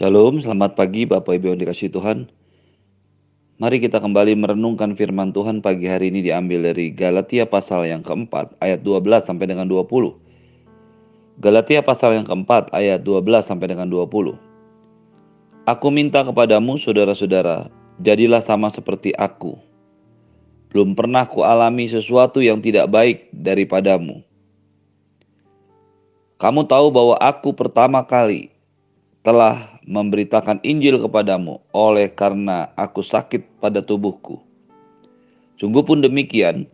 Shalom, selamat pagi Bapak Ibu yang dikasih Tuhan. Mari kita kembali merenungkan firman Tuhan pagi hari ini diambil dari Galatia pasal yang keempat ayat 12 sampai dengan 20. Galatia pasal yang keempat ayat 12 sampai dengan 20. Aku minta kepadamu saudara-saudara, jadilah sama seperti aku. Belum pernah kualami sesuatu yang tidak baik daripadamu kamu tahu bahwa aku pertama kali telah memberitakan Injil kepadamu oleh karena aku sakit pada tubuhku. Sungguh pun demikian,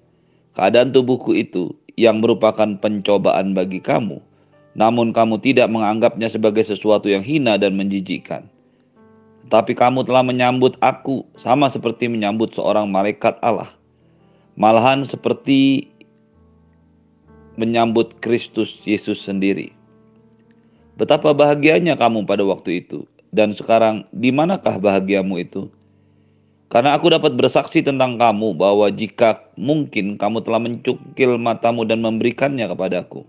keadaan tubuhku itu yang merupakan pencobaan bagi kamu, namun kamu tidak menganggapnya sebagai sesuatu yang hina dan menjijikkan. Tapi kamu telah menyambut aku sama seperti menyambut seorang malaikat Allah. Malahan seperti menyambut Kristus Yesus sendiri. Betapa bahagianya kamu pada waktu itu, dan sekarang di manakah bahagiamu itu? Karena aku dapat bersaksi tentang kamu bahwa jika mungkin kamu telah mencukil matamu dan memberikannya kepadaku.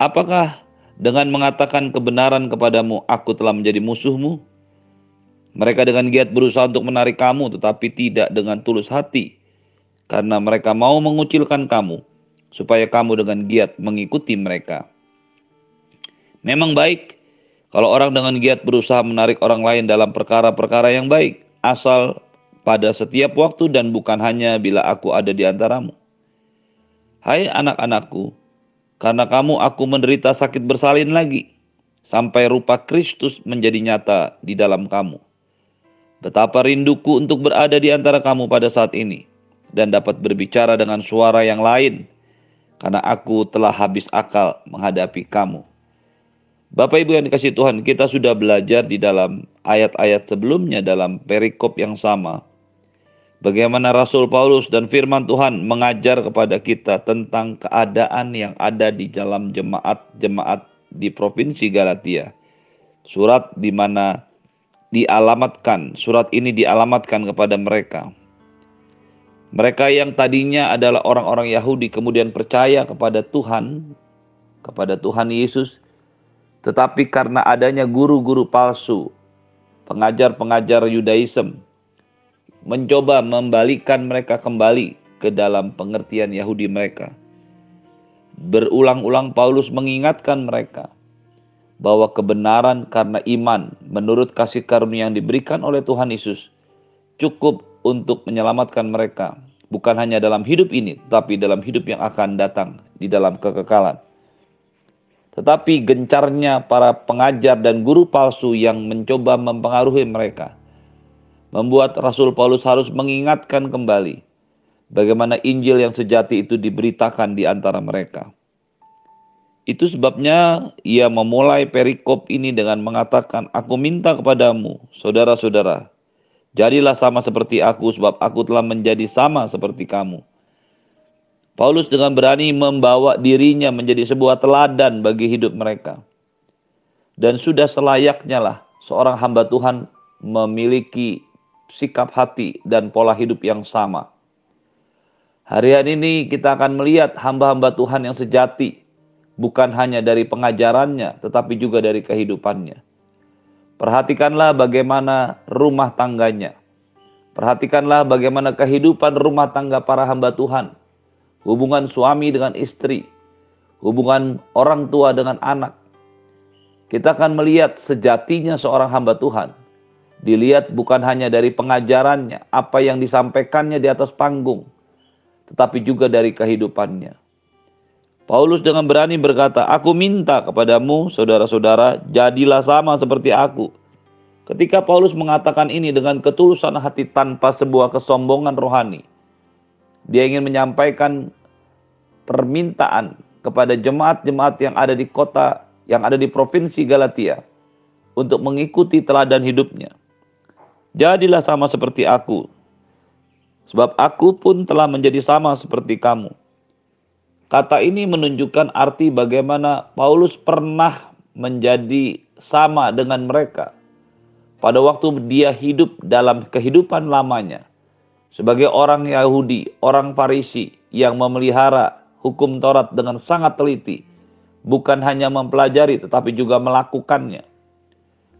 Apakah dengan mengatakan kebenaran kepadamu aku telah menjadi musuhmu? Mereka dengan giat berusaha untuk menarik kamu tetapi tidak dengan tulus hati. Karena mereka mau mengucilkan kamu supaya kamu dengan giat mengikuti mereka. Memang baik kalau orang dengan giat berusaha menarik orang lain dalam perkara-perkara yang baik, asal pada setiap waktu dan bukan hanya bila aku ada di antaramu. Hai anak-anakku, karena kamu aku menderita sakit bersalin lagi, sampai rupa Kristus menjadi nyata di dalam kamu. Betapa rinduku untuk berada di antara kamu pada saat ini, dan dapat berbicara dengan suara yang lain, karena aku telah habis akal menghadapi kamu. Bapak Ibu yang dikasih Tuhan, kita sudah belajar di dalam ayat-ayat sebelumnya dalam perikop yang sama. Bagaimana Rasul Paulus dan firman Tuhan mengajar kepada kita tentang keadaan yang ada di dalam jemaat-jemaat di Provinsi Galatia. Surat di mana dialamatkan, surat ini dialamatkan kepada mereka. Mereka yang tadinya adalah orang-orang Yahudi kemudian percaya kepada Tuhan, kepada Tuhan Yesus, tetapi karena adanya guru-guru palsu, pengajar-pengajar Yudaism, mencoba membalikan mereka kembali ke dalam pengertian Yahudi mereka. Berulang-ulang Paulus mengingatkan mereka bahwa kebenaran karena iman menurut kasih karunia yang diberikan oleh Tuhan Yesus cukup untuk menyelamatkan mereka, bukan hanya dalam hidup ini, tapi dalam hidup yang akan datang di dalam kekekalan. Tetapi gencarnya para pengajar dan guru palsu yang mencoba mempengaruhi mereka, membuat Rasul Paulus harus mengingatkan kembali bagaimana Injil yang sejati itu diberitakan di antara mereka. Itu sebabnya ia memulai perikop ini dengan mengatakan, Aku minta kepadamu, saudara-saudara, Jadilah sama seperti aku sebab aku telah menjadi sama seperti kamu. Paulus dengan berani membawa dirinya menjadi sebuah teladan bagi hidup mereka. Dan sudah selayaknya lah seorang hamba Tuhan memiliki sikap hati dan pola hidup yang sama. Harian ini kita akan melihat hamba-hamba Tuhan yang sejati, bukan hanya dari pengajarannya, tetapi juga dari kehidupannya. Perhatikanlah bagaimana rumah tangganya. Perhatikanlah bagaimana kehidupan rumah tangga para hamba Tuhan. Hubungan suami dengan istri. Hubungan orang tua dengan anak. Kita akan melihat sejatinya seorang hamba Tuhan. Dilihat bukan hanya dari pengajarannya, apa yang disampaikannya di atas panggung, tetapi juga dari kehidupannya. Paulus dengan berani berkata, "Aku minta kepadamu, saudara-saudara, jadilah sama seperti aku." Ketika Paulus mengatakan ini dengan ketulusan hati tanpa sebuah kesombongan rohani, dia ingin menyampaikan permintaan kepada jemaat-jemaat yang ada di kota, yang ada di provinsi Galatia, untuk mengikuti teladan hidupnya. Jadilah sama seperti aku, sebab aku pun telah menjadi sama seperti kamu. Kata ini menunjukkan arti bagaimana Paulus pernah menjadi sama dengan mereka pada waktu dia hidup dalam kehidupan lamanya sebagai orang Yahudi, orang Farisi yang memelihara hukum Taurat dengan sangat teliti, bukan hanya mempelajari tetapi juga melakukannya.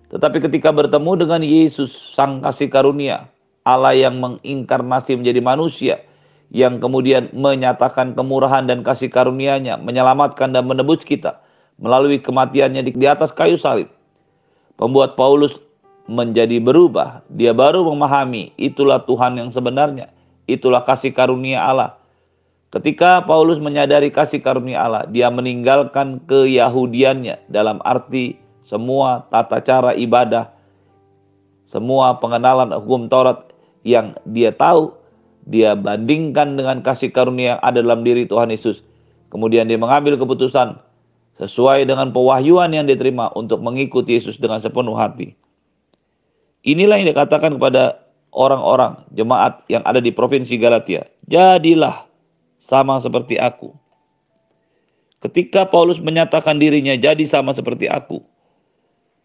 Tetapi ketika bertemu dengan Yesus, Sang Kasih Karunia, Allah yang menginkarnasi menjadi manusia, yang kemudian menyatakan kemurahan dan kasih karunia-Nya, menyelamatkan dan menebus kita melalui kematiannya di atas kayu salib. Membuat Paulus menjadi berubah. Dia baru memahami itulah Tuhan yang sebenarnya. Itulah kasih karunia Allah. Ketika Paulus menyadari kasih karunia Allah, dia meninggalkan keyahudiannya dalam arti semua tata cara ibadah, semua pengenalan hukum Taurat yang dia tahu, dia bandingkan dengan kasih karunia yang ada dalam diri Tuhan Yesus. Kemudian dia mengambil keputusan sesuai dengan pewahyuan yang diterima untuk mengikuti Yesus dengan sepenuh hati. Inilah yang dikatakan kepada orang-orang jemaat yang ada di provinsi Galatia. Jadilah sama seperti aku. Ketika Paulus menyatakan dirinya jadi sama seperti aku,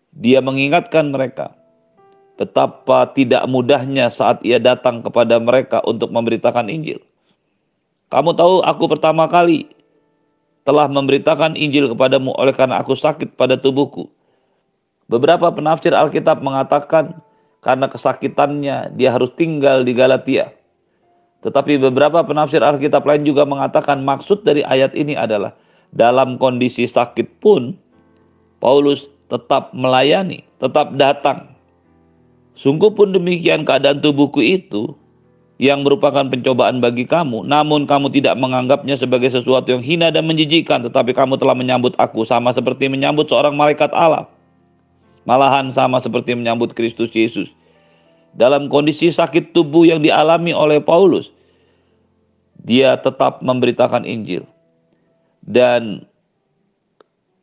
dia mengingatkan mereka betapa tidak mudahnya saat ia datang kepada mereka untuk memberitakan Injil. Kamu tahu aku pertama kali telah memberitakan Injil kepadamu oleh karena aku sakit pada tubuhku. Beberapa penafsir Alkitab mengatakan karena kesakitannya dia harus tinggal di Galatia. Tetapi beberapa penafsir Alkitab lain juga mengatakan maksud dari ayat ini adalah dalam kondisi sakit pun Paulus tetap melayani, tetap datang. Sungguh pun demikian keadaan tubuhku itu yang merupakan pencobaan bagi kamu, namun kamu tidak menganggapnya sebagai sesuatu yang hina dan menjijikan, tetapi kamu telah menyambut aku sama seperti menyambut seorang malaikat Allah. Malahan sama seperti menyambut Kristus Yesus. Dalam kondisi sakit tubuh yang dialami oleh Paulus, dia tetap memberitakan Injil. Dan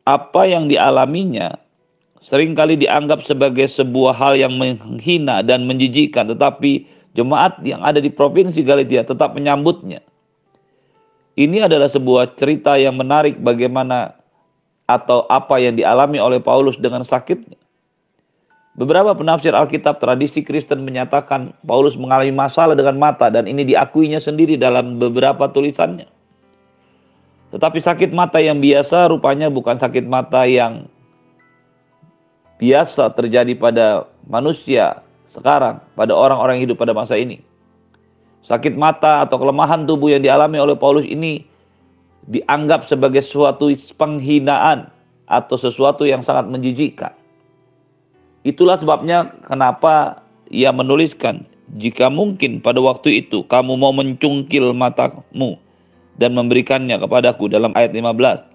apa yang dialaminya sering kali dianggap sebagai sebuah hal yang menghina dan menjijikkan, tetapi jemaat yang ada di provinsi Galatia tetap menyambutnya. Ini adalah sebuah cerita yang menarik bagaimana atau apa yang dialami oleh Paulus dengan sakitnya. Beberapa penafsir Alkitab tradisi Kristen menyatakan Paulus mengalami masalah dengan mata dan ini diakuinya sendiri dalam beberapa tulisannya. Tetapi sakit mata yang biasa rupanya bukan sakit mata yang biasa terjadi pada manusia sekarang, pada orang-orang hidup pada masa ini. Sakit mata atau kelemahan tubuh yang dialami oleh Paulus ini dianggap sebagai suatu penghinaan atau sesuatu yang sangat menjijikkan. Itulah sebabnya kenapa ia menuliskan, jika mungkin pada waktu itu kamu mau mencungkil matamu dan memberikannya kepadaku dalam ayat 15.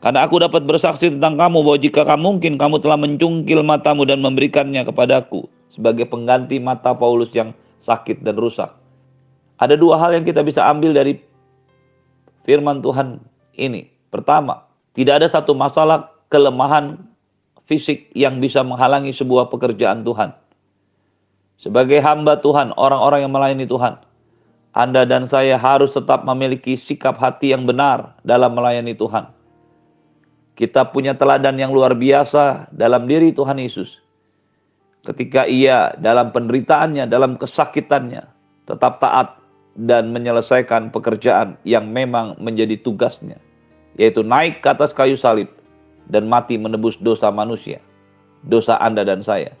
Karena aku dapat bersaksi tentang kamu bahwa jika kamu mungkin kamu telah mencungkil matamu dan memberikannya kepadaku sebagai pengganti mata Paulus yang sakit dan rusak. Ada dua hal yang kita bisa ambil dari firman Tuhan ini. Pertama, tidak ada satu masalah kelemahan fisik yang bisa menghalangi sebuah pekerjaan Tuhan. Sebagai hamba Tuhan, orang-orang yang melayani Tuhan, Anda dan saya harus tetap memiliki sikap hati yang benar dalam melayani Tuhan kita punya teladan yang luar biasa dalam diri Tuhan Yesus. Ketika ia dalam penderitaannya, dalam kesakitannya, tetap taat dan menyelesaikan pekerjaan yang memang menjadi tugasnya, yaitu naik ke atas kayu salib dan mati menebus dosa manusia, dosa Anda dan saya.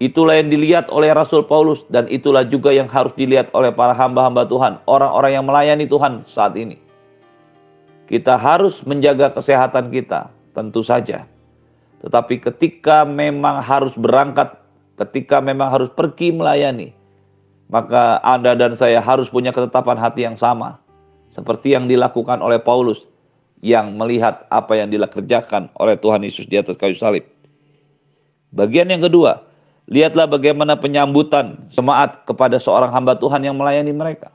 Itulah yang dilihat oleh Rasul Paulus dan itulah juga yang harus dilihat oleh para hamba-hamba Tuhan, orang-orang yang melayani Tuhan saat ini. Kita harus menjaga kesehatan kita, tentu saja. Tetapi ketika memang harus berangkat, ketika memang harus pergi melayani, maka Anda dan saya harus punya ketetapan hati yang sama. Seperti yang dilakukan oleh Paulus yang melihat apa yang dikerjakan oleh Tuhan Yesus di atas kayu salib. Bagian yang kedua, lihatlah bagaimana penyambutan jemaat kepada seorang hamba Tuhan yang melayani mereka.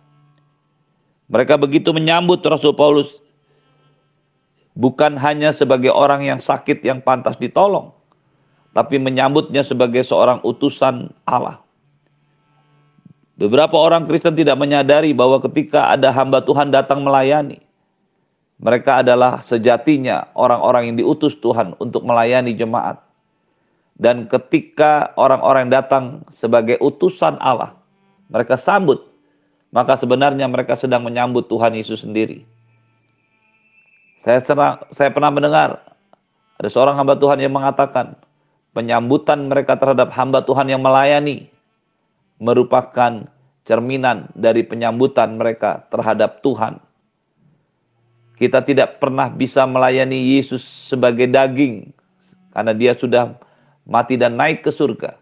Mereka begitu menyambut Rasul Paulus bukan hanya sebagai orang yang sakit yang pantas ditolong, tapi menyambutnya sebagai seorang utusan Allah. Beberapa orang Kristen tidak menyadari bahwa ketika ada hamba Tuhan datang melayani, mereka adalah sejatinya orang-orang yang diutus Tuhan untuk melayani jemaat. Dan ketika orang-orang datang sebagai utusan Allah, mereka sambut, maka sebenarnya mereka sedang menyambut Tuhan Yesus sendiri. Saya, serang, saya pernah mendengar ada seorang hamba Tuhan yang mengatakan, penyambutan mereka terhadap hamba Tuhan yang melayani merupakan cerminan dari penyambutan mereka terhadap Tuhan. Kita tidak pernah bisa melayani Yesus sebagai daging karena dia sudah mati dan naik ke surga.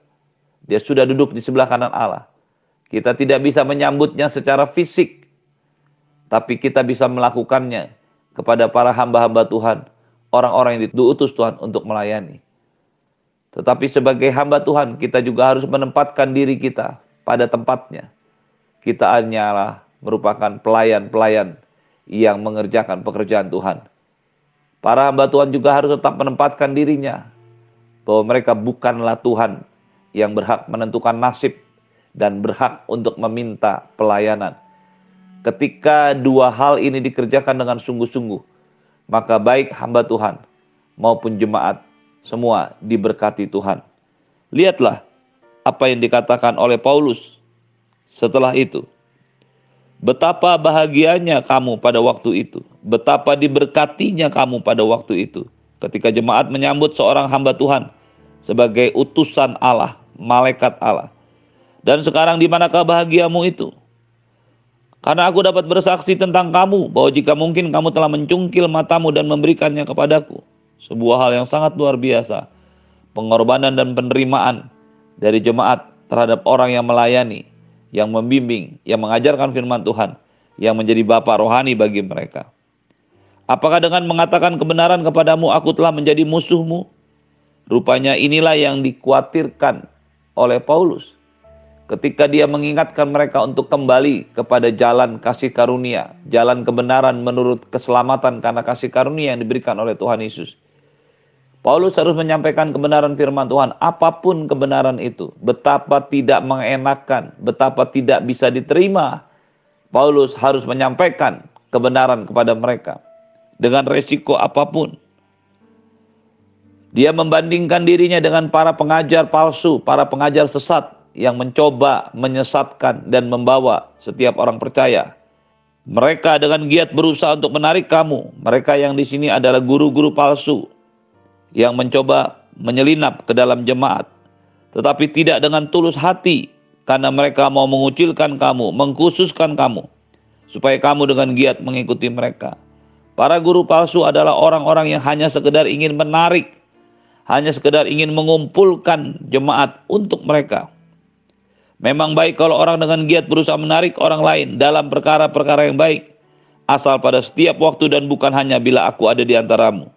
Dia sudah duduk di sebelah kanan Allah. Kita tidak bisa menyambutnya secara fisik, tapi kita bisa melakukannya kepada para hamba-hamba Tuhan, orang-orang yang diutus Tuhan untuk melayani. Tetapi sebagai hamba Tuhan, kita juga harus menempatkan diri kita pada tempatnya. Kita hanyalah merupakan pelayan-pelayan yang mengerjakan pekerjaan Tuhan. Para hamba Tuhan juga harus tetap menempatkan dirinya bahwa mereka bukanlah Tuhan yang berhak menentukan nasib dan berhak untuk meminta pelayanan. Ketika dua hal ini dikerjakan dengan sungguh-sungguh, maka baik hamba Tuhan maupun jemaat semua diberkati Tuhan. Lihatlah apa yang dikatakan oleh Paulus setelah itu. Betapa bahagianya kamu pada waktu itu. Betapa diberkatinya kamu pada waktu itu. Ketika jemaat menyambut seorang hamba Tuhan sebagai utusan Allah, malaikat Allah. Dan sekarang di manakah bahagiamu itu? Karena aku dapat bersaksi tentang kamu bahwa jika mungkin kamu telah mencungkil matamu dan memberikannya kepadaku. Sebuah hal yang sangat luar biasa. Pengorbanan dan penerimaan dari jemaat terhadap orang yang melayani, yang membimbing, yang mengajarkan firman Tuhan, yang menjadi bapak rohani bagi mereka. Apakah dengan mengatakan kebenaran kepadamu aku telah menjadi musuhmu? Rupanya inilah yang dikhawatirkan oleh Paulus ketika dia mengingatkan mereka untuk kembali kepada jalan kasih karunia, jalan kebenaran menurut keselamatan karena kasih karunia yang diberikan oleh Tuhan Yesus. Paulus harus menyampaikan kebenaran firman Tuhan, apa pun kebenaran itu, betapa tidak mengenakan, betapa tidak bisa diterima. Paulus harus menyampaikan kebenaran kepada mereka dengan resiko apa pun. Dia membandingkan dirinya dengan para pengajar palsu, para pengajar sesat yang mencoba menyesatkan dan membawa setiap orang percaya. Mereka dengan giat berusaha untuk menarik kamu. Mereka yang di sini adalah guru-guru palsu yang mencoba menyelinap ke dalam jemaat, tetapi tidak dengan tulus hati karena mereka mau mengucilkan kamu, mengkhususkan kamu supaya kamu dengan giat mengikuti mereka. Para guru palsu adalah orang-orang yang hanya sekedar ingin menarik, hanya sekedar ingin mengumpulkan jemaat untuk mereka. Memang baik kalau orang dengan giat berusaha menarik orang lain dalam perkara-perkara yang baik. Asal pada setiap waktu dan bukan hanya bila aku ada di antaramu.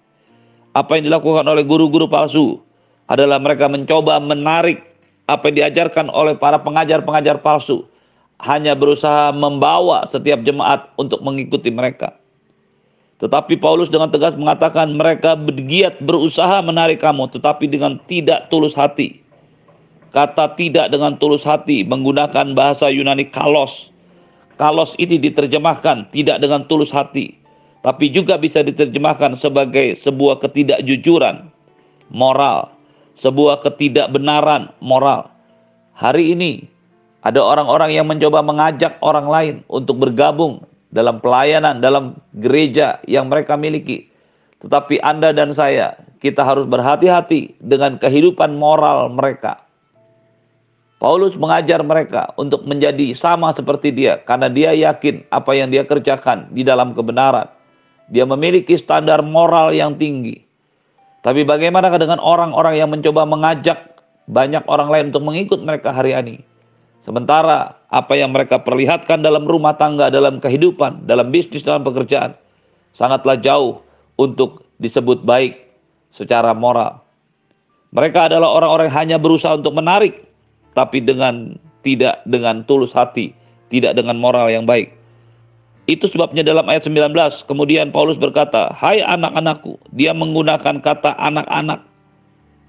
Apa yang dilakukan oleh guru-guru palsu adalah mereka mencoba menarik apa yang diajarkan oleh para pengajar-pengajar palsu. Hanya berusaha membawa setiap jemaat untuk mengikuti mereka. Tetapi Paulus dengan tegas mengatakan mereka bergiat berusaha menarik kamu tetapi dengan tidak tulus hati. Kata tidak dengan tulus hati menggunakan bahasa Yunani kalos. Kalos ini diterjemahkan tidak dengan tulus hati. Tapi juga bisa diterjemahkan sebagai sebuah ketidakjujuran moral. Sebuah ketidakbenaran moral. Hari ini ada orang-orang yang mencoba mengajak orang lain untuk bergabung dalam pelayanan, dalam gereja yang mereka miliki. Tetapi Anda dan saya, kita harus berhati-hati dengan kehidupan moral mereka Paulus mengajar mereka untuk menjadi sama seperti dia karena dia yakin apa yang dia kerjakan di dalam kebenaran. Dia memiliki standar moral yang tinggi. Tapi bagaimana dengan orang-orang yang mencoba mengajak banyak orang lain untuk mengikut mereka hari ini? Sementara apa yang mereka perlihatkan dalam rumah tangga, dalam kehidupan, dalam bisnis, dalam pekerjaan sangatlah jauh untuk disebut baik secara moral. Mereka adalah orang-orang yang hanya berusaha untuk menarik tapi dengan tidak dengan tulus hati, tidak dengan moral yang baik. Itu sebabnya dalam ayat 19 kemudian Paulus berkata, "Hai anak-anakku." Dia menggunakan kata anak-anak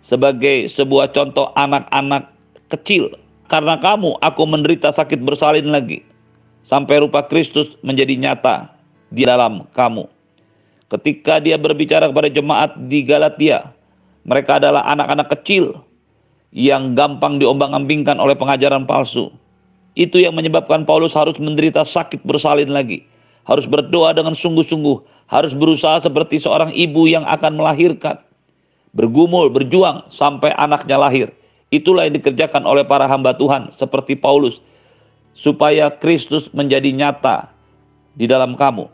sebagai sebuah contoh anak-anak kecil. Karena kamu aku menderita sakit bersalin lagi sampai rupa Kristus menjadi nyata di dalam kamu. Ketika dia berbicara kepada jemaat di Galatia, mereka adalah anak-anak kecil yang gampang diombang-ambingkan oleh pengajaran palsu. Itu yang menyebabkan Paulus harus menderita sakit bersalin lagi. Harus berdoa dengan sungguh-sungguh. Harus berusaha seperti seorang ibu yang akan melahirkan. bergumul, berjuang sampai anaknya lahir. Itulah yang dikerjakan oleh para hamba Tuhan seperti Paulus supaya Kristus menjadi nyata di dalam kamu.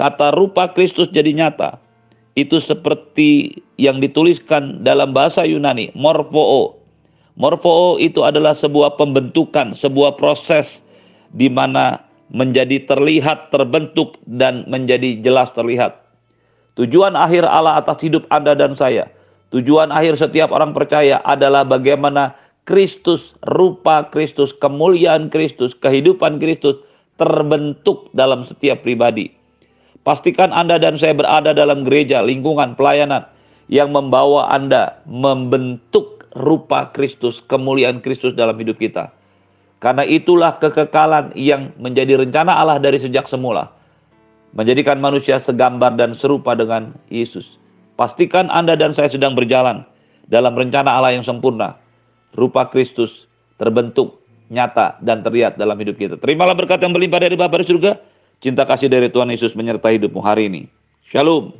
Kata rupa Kristus jadi nyata. Itu seperti yang dituliskan dalam bahasa Yunani, morpoo. Morpoo itu adalah sebuah pembentukan, sebuah proses di mana menjadi terlihat, terbentuk, dan menjadi jelas terlihat. Tujuan akhir Allah atas hidup Anda dan saya, tujuan akhir setiap orang percaya adalah bagaimana Kristus, rupa Kristus, kemuliaan Kristus, kehidupan Kristus terbentuk dalam setiap pribadi. Pastikan Anda dan saya berada dalam gereja, lingkungan, pelayanan yang membawa Anda membentuk rupa Kristus, kemuliaan Kristus dalam hidup kita. Karena itulah kekekalan yang menjadi rencana Allah dari sejak semula menjadikan manusia segambar dan serupa dengan Yesus. Pastikan Anda dan saya sedang berjalan dalam rencana Allah yang sempurna. Rupa Kristus terbentuk, nyata, dan terlihat dalam hidup kita. Terimalah berkat yang berlimpah dari Bapa di surga. Cinta kasih dari Tuhan Yesus menyertai hidupmu hari ini. Shalom.